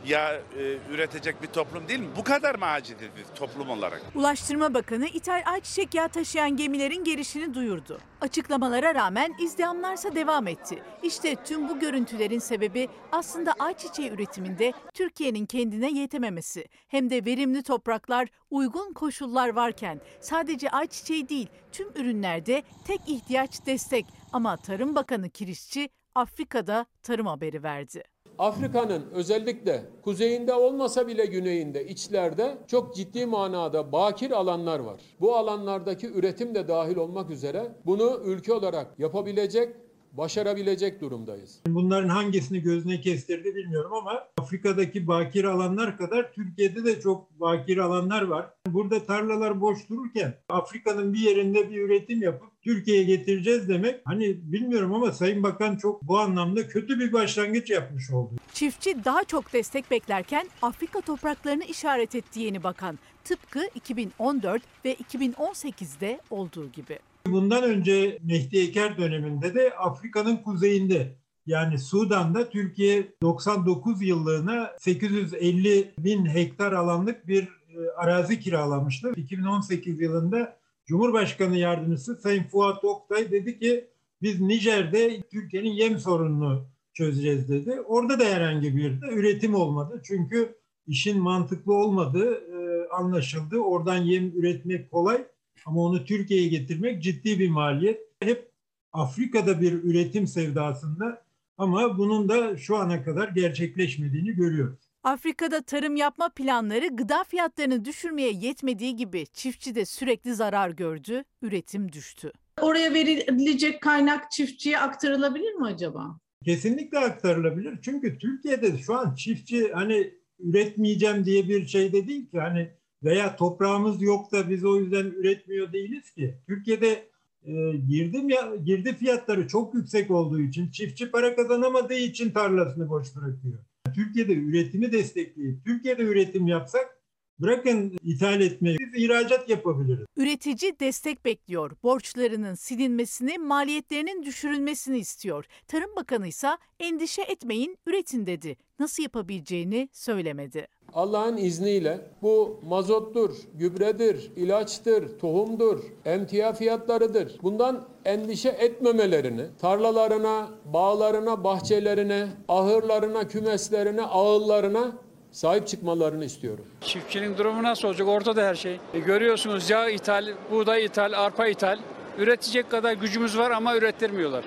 yağ e, üretecek bir toplum değil mi? Bu kadar mı aciziz biz toplum olarak?
Ulaştırma Bakanı ithal ayçiçek yağı taşıyan gemilerin gelişini duyurdu. Açıklamalara rağmen izdihamlarsa devam etti. İşte tüm bu görüntülerin sebebi aslında ayçiçeği üretiminde Türkiye'nin kendine yetememesi. Hem de verimli topraklar, uygun koşullar varken sadece ayçiçeği değil tüm ürünlerde tek ihtiyaç destek. Ama Tarım Bakanı Kirişçi Afrika'da tarım haberi verdi.
Afrika'nın özellikle kuzeyinde olmasa bile güneyinde, içlerde çok ciddi manada bakir alanlar var. Bu alanlardaki üretim de dahil olmak üzere bunu ülke olarak yapabilecek, başarabilecek durumdayız.
Bunların hangisini gözüne kestirdi bilmiyorum ama Afrika'daki bakir alanlar kadar Türkiye'de de çok bakir alanlar var. Burada tarlalar boş dururken Afrika'nın bir yerinde bir üretim yapıp Türkiye'ye getireceğiz demek hani bilmiyorum ama Sayın Bakan çok bu anlamda kötü bir başlangıç yapmış oldu.
Çiftçi daha çok destek beklerken Afrika topraklarını işaret etti yeni bakan. Tıpkı 2014 ve 2018'de olduğu gibi.
Bundan önce Mehdi Eker döneminde de Afrika'nın kuzeyinde yani Sudan'da Türkiye 99 yıllığına 850 bin hektar alanlık bir e, arazi kiralamıştı. 2018 yılında Cumhurbaşkanı Yardımcısı Sayın Fuat Oktay dedi ki biz Nijer'de Türkiye'nin yem sorununu çözeceğiz dedi. Orada da herhangi bir de üretim olmadı. Çünkü işin mantıklı olmadığı e, anlaşıldı. Oradan yem üretmek kolay ama onu Türkiye'ye getirmek ciddi bir maliyet. Hep Afrika'da bir üretim sevdasında ama bunun da şu ana kadar gerçekleşmediğini görüyoruz.
Afrika'da tarım yapma planları gıda fiyatlarını düşürmeye yetmediği gibi çiftçi de sürekli zarar gördü, üretim düştü.
Oraya verilecek kaynak çiftçiye aktarılabilir mi acaba?
Kesinlikle aktarılabilir. Çünkü Türkiye'de şu an çiftçi hani üretmeyeceğim diye bir şey de değil ki hani veya toprağımız yok da biz o yüzden üretmiyor değiliz ki. Türkiye'de e, girdim ya girdi fiyatları çok yüksek olduğu için çiftçi para kazanamadığı için tarlasını boş bırakıyor. Türkiye'de üretimi destekleyip Türkiye'de üretim yapsak bırakın ithal etmeyi biz ihracat yapabiliriz.
Üretici destek bekliyor. Borçlarının silinmesini, maliyetlerinin düşürülmesini istiyor. Tarım Bakanı ise endişe etmeyin, üretin dedi. Nasıl yapabileceğini söylemedi.
Allah'ın izniyle bu mazottur, gübredir, ilaçtır, tohumdur, emtia fiyatlarıdır. Bundan endişe etmemelerini, tarlalarına, bağlarına, bahçelerine, ahırlarına, kümeslerine, ağıllarına sahip çıkmalarını istiyorum.
Çiftçinin durumu nasıl olacak? Ortada her şey. E, görüyorsunuz yağ ithal, buğday ithal, arpa ithal. Üretecek kadar gücümüz var ama ürettirmiyorlar.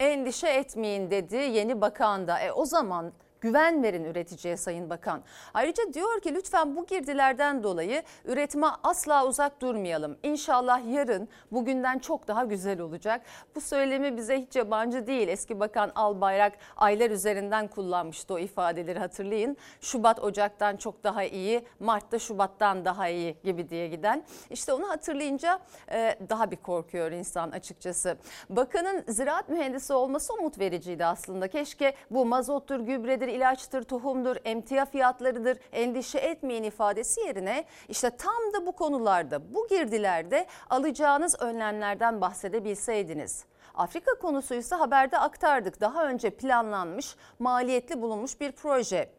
Endişe etmeyin dedi yeni bakan da. E, o zaman güven verin üreticiye Sayın Bakan. Ayrıca diyor ki lütfen bu girdilerden dolayı üretime asla uzak durmayalım. İnşallah yarın bugünden çok daha güzel olacak. Bu söylemi bize hiç yabancı değil. Eski Bakan Albayrak aylar üzerinden kullanmıştı o ifadeleri hatırlayın. Şubat Ocak'tan çok daha iyi, Mart'ta Şubat'tan daha iyi gibi diye giden. İşte onu hatırlayınca e, daha bir korkuyor insan açıkçası. Bakanın ziraat mühendisi olması umut vericiydi aslında. Keşke bu mazottur, gübredir, ilaçtır, tohumdur, emtia fiyatlarıdır, endişe etmeyin ifadesi yerine işte tam da bu konularda, bu girdilerde alacağınız önlemlerden bahsedebilseydiniz. Afrika konusuysa haberde aktardık. Daha önce planlanmış, maliyetli bulunmuş bir proje.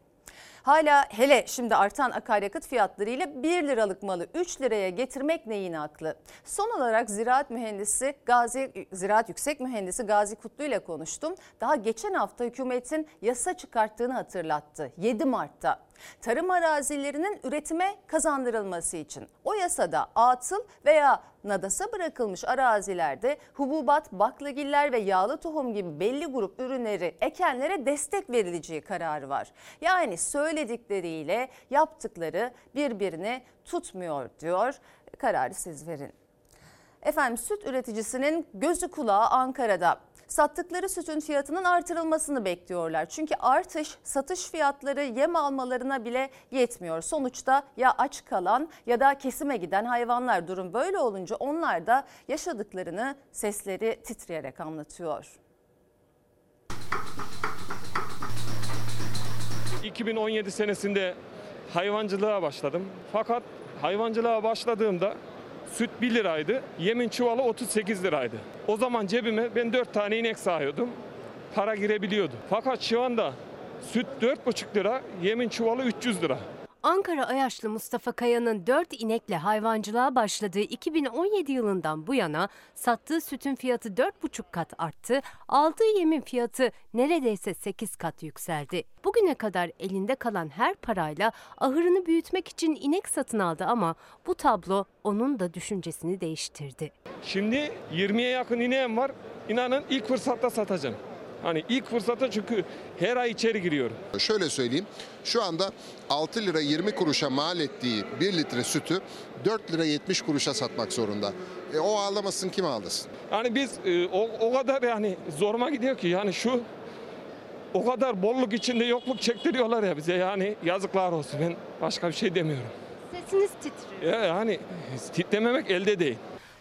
Hala hele şimdi artan akaryakıt fiyatlarıyla 1 liralık malı 3 liraya getirmek neyin aklı? Son olarak ziraat mühendisi Gazi Ziraat Yüksek Mühendisi Gazi Kutlu ile konuştum. Daha geçen hafta hükümetin yasa çıkarttığını hatırlattı. 7 Mart'ta tarım arazilerinin üretime kazandırılması için. O yasada atıl veya nadasa bırakılmış arazilerde hububat, baklagiller ve yağlı tohum gibi belli grup ürünleri ekenlere destek verileceği kararı var. Yani söyledikleriyle yaptıkları birbirini tutmuyor diyor. Kararı siz verin. Efendim süt üreticisinin gözü kulağı Ankara'da sattıkları sütün fiyatının artırılmasını bekliyorlar. Çünkü artış satış fiyatları yem almalarına bile yetmiyor. Sonuçta ya aç kalan ya da kesime giden hayvanlar durum böyle olunca onlar da yaşadıklarını sesleri titreyerek anlatıyor.
2017 senesinde hayvancılığa başladım. Fakat hayvancılığa başladığımda süt 1 liraydı, yemin çuvalı 38 liraydı. O zaman cebime ben 4 tane inek sahıyordum. Para girebiliyordu. Fakat şu anda Süt 4,5 lira, yemin çuvalı 300 lira.
Ankara Ayaşlı Mustafa Kaya'nın 4 inekle hayvancılığa başladığı 2017 yılından bu yana sattığı sütün fiyatı 4,5 kat arttı, aldığı yemin fiyatı neredeyse 8 kat yükseldi. Bugüne kadar elinde kalan her parayla ahırını büyütmek için inek satın aldı ama bu tablo onun da düşüncesini değiştirdi.
Şimdi 20'ye yakın ineğim var. İnanın ilk fırsatta satacağım. Hani ilk fırsatta çünkü her ay içeri giriyorum.
Şöyle söyleyeyim. Şu anda 6 lira 20 kuruşa mal ettiği 1 litre sütü 4 lira 70 kuruşa satmak zorunda. E, o ağlamasın kim ağlasın?
Yani biz e, o, o kadar yani zoruma gidiyor ki yani şu o kadar bolluk içinde yokluk çektiriyorlar ya bize yani yazıklar olsun ben başka bir şey demiyorum.
Sesiniz titriyor.
Ya yani titrememek elde değil.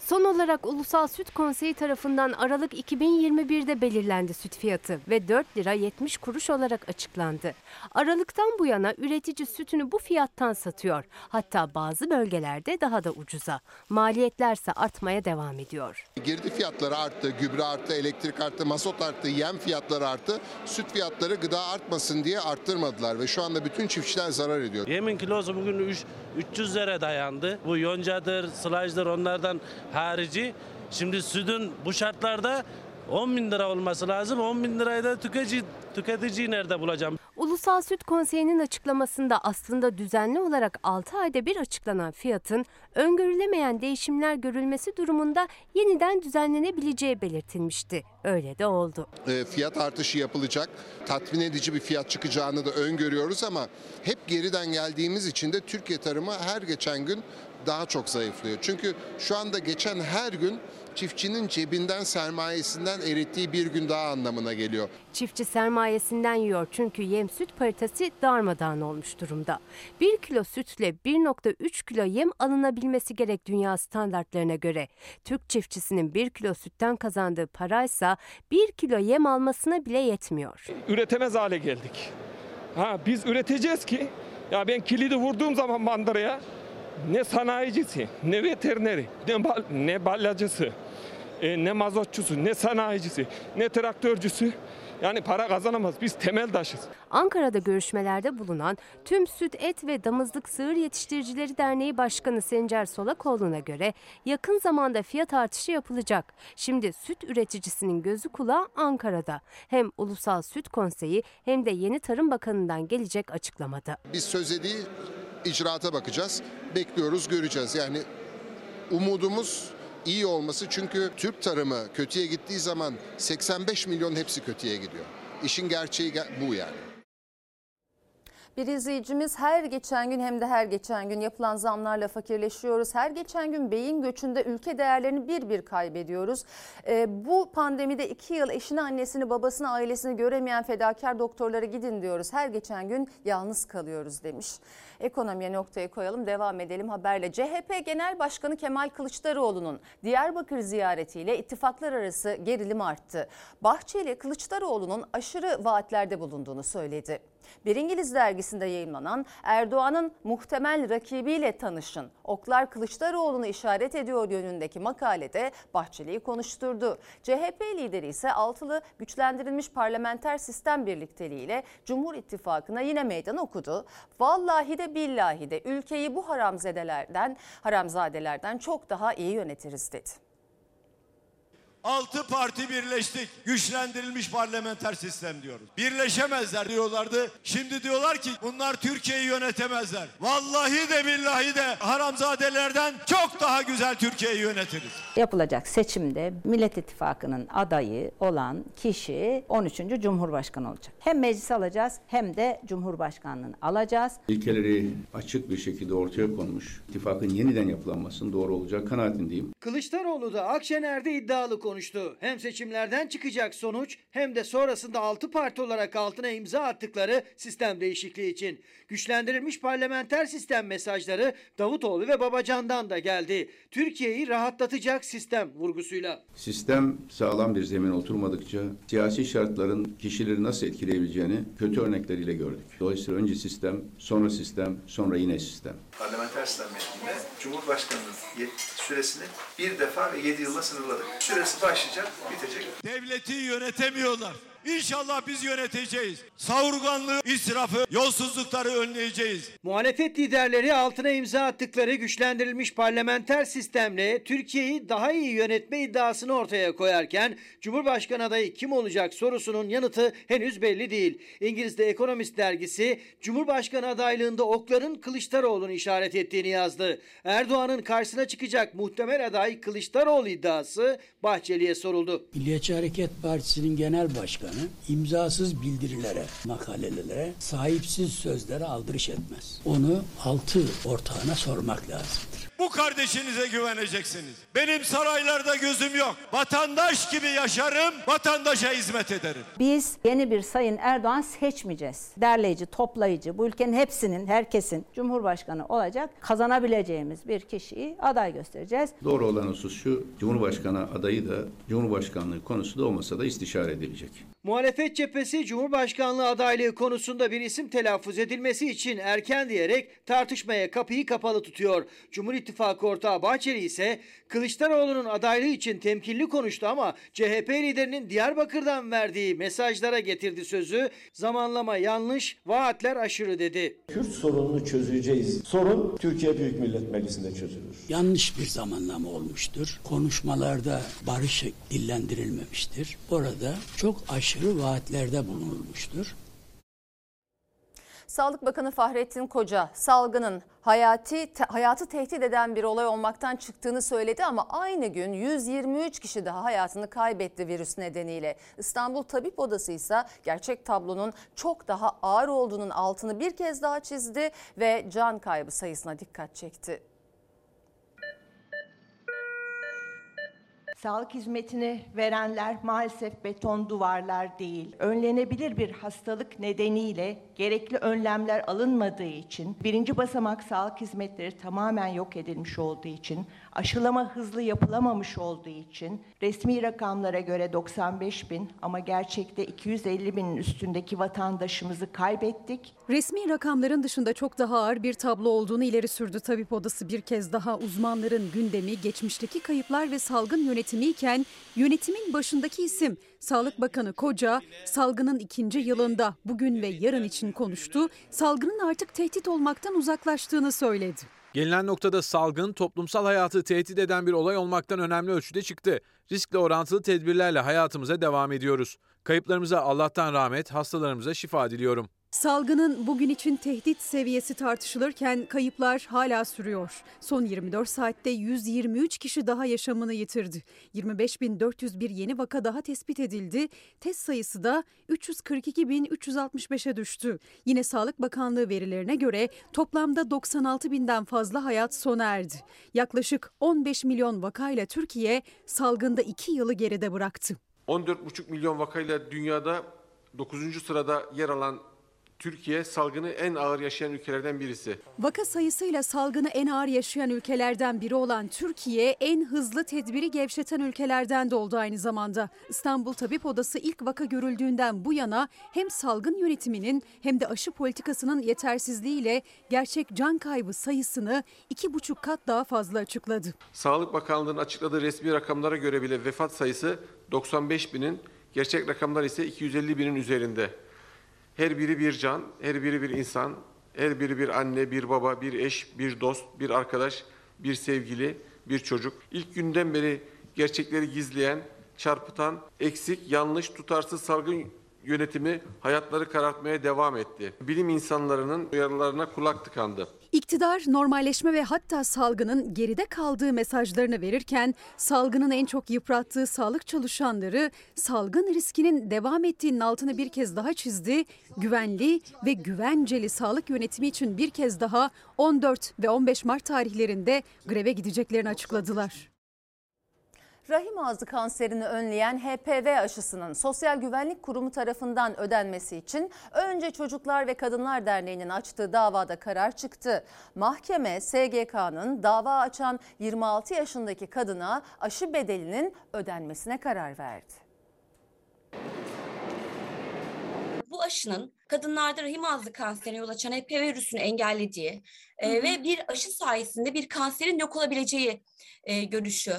Son olarak Ulusal Süt Konseyi tarafından Aralık 2021'de belirlendi süt fiyatı ve 4 lira 70 kuruş olarak açıklandı. Aralıktan bu yana üretici sütünü bu fiyattan satıyor. Hatta bazı bölgelerde daha da ucuza. Maliyetlerse artmaya devam ediyor.
Girdi fiyatları arttı, gübre arttı, elektrik arttı, mazot arttı, yem fiyatları arttı. Süt fiyatları gıda artmasın diye arttırmadılar ve şu anda bütün çiftçiler zarar ediyor.
Yemin kilosu bugün üç- 300 lira dayandı. Bu yoncadır, sılajdır onlardan harici. Şimdi sütün bu şartlarda 10 bin lira olması lazım. 10 bin lirayı da tüketici, tüketiciyi nerede bulacağım?
Ulusal Süt Konseyi'nin açıklamasında aslında düzenli olarak 6 ayda bir açıklanan fiyatın öngörülemeyen değişimler görülmesi durumunda yeniden düzenlenebileceği belirtilmişti. Öyle de oldu.
E, fiyat artışı yapılacak. Tatmin edici bir fiyat çıkacağını da öngörüyoruz ama hep geriden geldiğimiz için de Türkiye tarımı her geçen gün daha çok zayıflıyor. Çünkü şu anda geçen her gün çiftçinin cebinden sermayesinden erittiği bir gün daha anlamına geliyor.
Çiftçi sermayesinden yiyor çünkü yem süt paritesi darmadağın olmuş durumda. 1 kilo sütle 1.3 kilo yem alınabilmesi gerek dünya standartlarına göre. Türk çiftçisinin 1 kilo sütten kazandığı paraysa 1 kilo yem almasına bile yetmiyor.
Üretemez hale geldik. Ha biz üreteceğiz ki ya ben kilidi vurduğum zaman mandıraya ne sanayicisi, ne veterineri, ne, bal, ne balyacısı, e, ne mazotçusu, ne sanayicisi, ne traktörcüsü yani para kazanamaz. Biz temel taşız.
Ankara'da görüşmelerde bulunan Tüm Süt, Et ve Damızlık Sığır Yetiştiricileri Derneği Başkanı Sencer Solakoğlu'na göre yakın zamanda fiyat artışı yapılacak. Şimdi süt üreticisinin gözü kulağı Ankara'da. Hem Ulusal Süt Konseyi hem de Yeni Tarım Bakanı'ndan gelecek açıklamada.
Biz söze değil icraata bakacağız. Bekliyoruz göreceğiz. Yani umudumuz iyi olması çünkü Türk tarımı kötüye gittiği zaman 85 milyon hepsi kötüye gidiyor. İşin gerçeği ge- bu yani.
Bir izleyicimiz her geçen gün hem de her geçen gün yapılan zamlarla fakirleşiyoruz. Her geçen gün beyin göçünde ülke değerlerini bir bir kaybediyoruz. Ee, bu pandemide iki yıl eşini, annesini, babasını, ailesini göremeyen fedakar doktorlara gidin diyoruz. Her geçen gün yalnız kalıyoruz demiş. Ekonomiye noktaya koyalım devam edelim haberle. CHP Genel Başkanı Kemal Kılıçdaroğlu'nun Diyarbakır ziyaretiyle ittifaklar arası gerilim arttı. Bahçeli Kılıçdaroğlu'nun aşırı vaatlerde bulunduğunu söyledi. Bir İngiliz dergisinde yayınlanan Erdoğan'ın muhtemel rakibiyle tanışın. Oklar Kılıçdaroğlu'nu işaret ediyor yönündeki makalede Bahçeli'yi konuşturdu. CHP lideri ise altılı güçlendirilmiş parlamenter sistem birlikteliğiyle Cumhur İttifakı'na yine meydan okudu. Vallahi de billahi de ülkeyi bu haramzedelerden, haramzadelerden çok daha iyi yönetiriz dedi.
Altı parti birleştik. Güçlendirilmiş parlamenter sistem diyoruz. Birleşemezler diyorlardı. Şimdi diyorlar ki bunlar Türkiye'yi yönetemezler. Vallahi de billahi de haramzadelerden çok daha güzel Türkiye'yi yönetiriz.
Yapılacak seçimde Millet İttifakı'nın adayı olan kişi 13. Cumhurbaşkanı olacak. Hem meclis alacağız hem de Cumhurbaşkanlığını alacağız.
İlkeleri açık bir şekilde ortaya konmuş. İttifakın yeniden yapılanmasının doğru olacağı kanaatindeyim.
Kılıçdaroğlu da Akşener'de iddialı konuştu. Hem seçimlerden çıkacak sonuç hem de sonrasında 6 parti olarak altına imza attıkları sistem değişikliği için. Güçlendirilmiş parlamenter sistem mesajları Davutoğlu ve Babacan'dan da geldi. Türkiye'yi rahatlatacak sistem vurgusuyla.
Sistem sağlam bir zemin oturmadıkça siyasi şartların kişileri nasıl etkileyebileceğini kötü örnekleriyle gördük. Dolayısıyla önce sistem, sonra sistem, sonra yine sistem.
Parlamenter sistem metninde Cumhurbaşkanı'nın süresini bir defa ve yedi yılla sınırladık. Süresi başlayacak, bitecek.
Devleti yönetemiyorlar. İnşallah biz yöneteceğiz. Savurganlığı, israfı, yolsuzlukları önleyeceğiz.
Muhalefet liderleri altına imza attıkları güçlendirilmiş parlamenter sistemle Türkiye'yi daha iyi yönetme iddiasını ortaya koyarken Cumhurbaşkanı adayı kim olacak sorusunun yanıtı henüz belli değil. İngiliz The Economist dergisi Cumhurbaşkanı adaylığında okların Kılıçdaroğlu'nu işaret ettiğini yazdı. Erdoğan'ın karşısına çıkacak muhtemel aday Kılıçdaroğlu iddiası Bahçeli'ye soruldu.
Milliyetçi Hareket Partisi'nin genel başkanı imzasız bildirilere, makalelere, sahipsiz sözlere aldırış etmez. Onu altı ortağına sormak lazımdır.
Bu kardeşinize güveneceksiniz. Benim saraylarda gözüm yok. Vatandaş gibi yaşarım, vatandaşa hizmet ederim.
Biz yeni bir Sayın Erdoğan seçmeyeceğiz. Derleyici, toplayıcı, bu ülkenin hepsinin, herkesin Cumhurbaşkanı olacak kazanabileceğimiz bir kişiyi aday göstereceğiz.
Doğru olan husus şu, Cumhurbaşkanı adayı da Cumhurbaşkanlığı konusu da olmasa da istişare edilecek.
Muhalefet cephesi Cumhurbaşkanlığı adaylığı konusunda bir isim telaffuz edilmesi için erken diyerek tartışmaya kapıyı kapalı tutuyor. Cumhur İttifakı ortağı Bahçeli ise Kılıçdaroğlu'nun adaylığı için temkinli konuştu ama CHP liderinin Diyarbakır'dan verdiği mesajlara getirdi sözü. Zamanlama yanlış, vaatler aşırı dedi.
Kürt sorununu çözeceğiz. Sorun Türkiye Büyük Millet Meclisi'nde çözülür.
Yanlış bir zamanlama olmuştur. Konuşmalarda barış dillendirilmemiştir. Orada çok aşırı vaatlerde bulunulmuştur.
Sağlık Bakanı Fahrettin Koca salgının hayati hayatı tehdit eden bir olay olmaktan çıktığını söyledi ama aynı gün 123 kişi daha hayatını kaybetti virüs nedeniyle. İstanbul Tabip Odası ise gerçek tablonun çok daha ağır olduğunun altını bir kez daha çizdi ve can kaybı sayısına dikkat çekti.
Sağlık hizmetini verenler maalesef beton duvarlar değil. Önlenebilir bir hastalık nedeniyle gerekli önlemler alınmadığı için, birinci basamak sağlık hizmetleri tamamen yok edilmiş olduğu için, aşılama hızlı yapılamamış olduğu için, resmi rakamlara göre 95 bin ama gerçekte 250 binin üstündeki vatandaşımızı kaybettik.
Resmi rakamların dışında çok daha ağır bir tablo olduğunu ileri sürdü tabip odası bir kez daha uzmanların gündemi geçmişteki kayıplar ve salgın yönetimi iken yönetimin başındaki isim Sağlık Bakanı Koca salgının ikinci yılında bugün ve yarın için konuştu. Salgının artık tehdit olmaktan uzaklaştığını söyledi.
Gelinen noktada salgın toplumsal hayatı tehdit eden bir olay olmaktan önemli ölçüde çıktı. Riskle orantılı tedbirlerle hayatımıza devam ediyoruz. Kayıplarımıza Allah'tan rahmet, hastalarımıza şifa diliyorum.
Salgının bugün için tehdit seviyesi tartışılırken kayıplar hala sürüyor. Son 24 saatte 123 kişi daha yaşamını yitirdi. 25.401 yeni vaka daha tespit edildi. Test sayısı da 342.365'e düştü. Yine Sağlık Bakanlığı verilerine göre toplamda 96 binden fazla hayat sona erdi. Yaklaşık 15 milyon vakayla Türkiye salgında 2 yılı geride bıraktı.
14,5 milyon vakayla dünyada 9. sırada yer alan Türkiye salgını en ağır yaşayan ülkelerden birisi.
Vaka sayısıyla salgını en ağır yaşayan ülkelerden biri olan Türkiye en hızlı tedbiri gevşeten ülkelerden de oldu aynı zamanda. İstanbul Tabip Odası ilk vaka görüldüğünden bu yana hem salgın yönetiminin hem de aşı politikasının yetersizliğiyle gerçek can kaybı sayısını iki buçuk kat daha fazla açıkladı.
Sağlık Bakanlığı'nın açıkladığı resmi rakamlara göre bile vefat sayısı 95 binin, gerçek rakamlar ise 250 binin üzerinde. Her biri bir can, her biri bir insan, her biri bir anne, bir baba, bir eş, bir dost, bir arkadaş, bir sevgili, bir çocuk. İlk günden beri gerçekleri gizleyen, çarpıtan, eksik, yanlış, tutarsız salgın yönetimi hayatları karartmaya devam etti. Bilim insanlarının uyarılarına kulak tıkandı.
İktidar normalleşme ve hatta salgının geride kaldığı mesajlarını verirken salgının en çok yıprattığı sağlık çalışanları salgın riskinin devam ettiğinin altını bir kez daha çizdi. Güvenli ve güvenceli sağlık yönetimi için bir kez daha 14 ve 15 Mart tarihlerinde greve gideceklerini açıkladılar.
Rahim ağzı kanserini önleyen HPV aşısının Sosyal Güvenlik Kurumu tarafından ödenmesi için önce Çocuklar ve Kadınlar Derneği'nin açtığı davada karar çıktı. Mahkeme SGK'nın dava açan 26 yaşındaki kadına aşı bedelinin ödenmesine karar verdi.
Bu aşının kadınlarda rahim ağzı kanserine yol açan HPV virüsünü engellediği e, ve bir aşı sayesinde bir kanserin yok olabileceği e, görüşü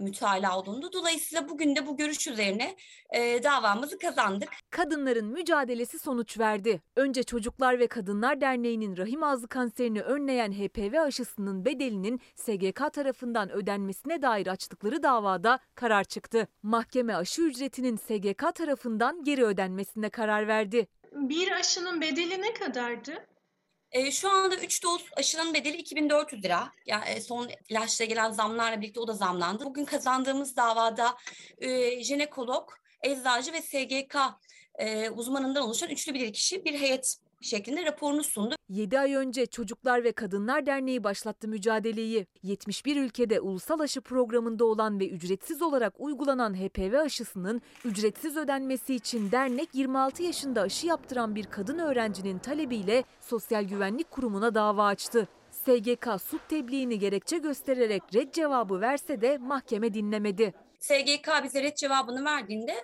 mütalaa olundu. Dolayısıyla bugün de bu görüş üzerine e, davamızı kazandık.
Kadınların mücadelesi sonuç verdi. Önce Çocuklar ve Kadınlar Derneği'nin rahim ağzı kanserini önleyen HPV aşısının bedelinin SGK tarafından ödenmesine dair açtıkları davada karar çıktı. Mahkeme aşı ücretinin SGK tarafından geri ödenmesine karar verdi.
Bir aşının bedeli ne kadardı?
E, şu anda 3 doz aşının bedeli 2400 lira. Yani son ilaçla gelen zamlarla birlikte o da zamlandı. Bugün kazandığımız davada e, jinekolog, eczacı ve SGK e, uzmanından oluşan üçlü bir kişi bir heyet şeklinde raporunu sundu.
7 ay önce Çocuklar ve Kadınlar Derneği başlattı mücadeleyi. 71 ülkede ulusal aşı programında olan ve ücretsiz olarak uygulanan HPV aşısının ücretsiz ödenmesi için dernek 26 yaşında aşı yaptıran bir kadın öğrencinin talebiyle Sosyal Güvenlik Kurumu'na dava açtı. SGK suç tebliğini gerekçe göstererek red cevabı verse de mahkeme dinlemedi.
SGK bize red cevabını verdiğinde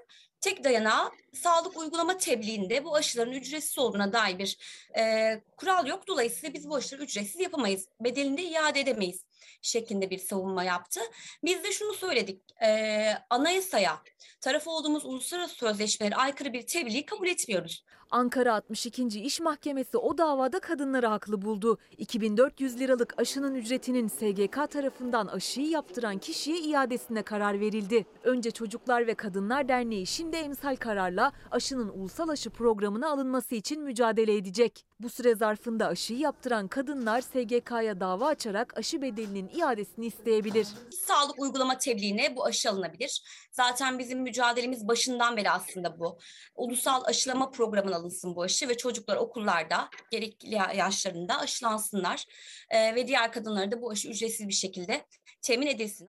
tek dayanağı sağlık uygulama tebliğinde bu aşıların ücretsiz olduğuna dair bir e, kural yok. Dolayısıyla biz bu aşıları ücretsiz yapamayız. Bedelini de iade edemeyiz şeklinde bir savunma yaptı. Biz de şunu söyledik. E, anayasaya taraf olduğumuz uluslararası sözleşmelere aykırı bir tebliği kabul etmiyoruz.
Ankara 62. İş Mahkemesi o davada kadınları haklı buldu. 2400 liralık aşının ücretinin SGK tarafından aşıyı yaptıran kişiye iadesine karar verildi. Önce Çocuklar ve Kadınlar Derneği şimdi emsal kararla aşının ulusal aşı programına alınması için mücadele edecek. Bu süre zarfında aşıyı yaptıran kadınlar SGK'ya dava açarak aşı bedelinin iadesini isteyebilir.
Sağlık uygulama tebliğine bu aşı alınabilir. Zaten bizim mücadelemiz başından beri aslında bu. Ulusal aşılama programına alınsın bu aşı ve çocuklar okullarda gerekli yaşlarında aşılansınlar. Ee, ve diğer kadınlara da bu aşı ücretsiz bir şekilde temin edilsin.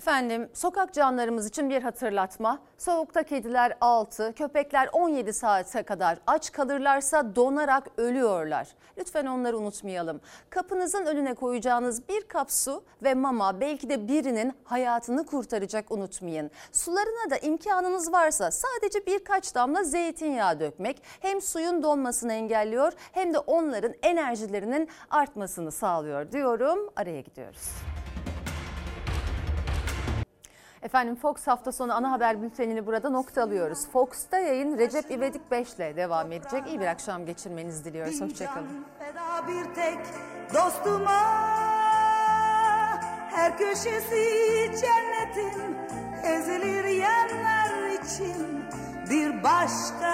Efendim sokak canlarımız için bir hatırlatma. Soğukta kediler 6, köpekler 17 saate kadar aç kalırlarsa donarak ölüyorlar. Lütfen onları unutmayalım. Kapınızın önüne koyacağınız bir kap su ve mama belki de birinin hayatını kurtaracak unutmayın. Sularına da imkanınız varsa sadece birkaç damla zeytinyağı dökmek hem suyun donmasını engelliyor hem de onların enerjilerinin artmasını sağlıyor diyorum. Araya gidiyoruz. Efendim Fox hafta sonu ana haber bültenini burada noktalıyoruz. Fox'ta yayın Recep İvedik 5 ile devam edecek. İyi bir akşam geçirmenizi diliyoruz. Hoşçakalın.
Feda bir tek dostuma her köşesi cennetin ezilir yerler için bir başka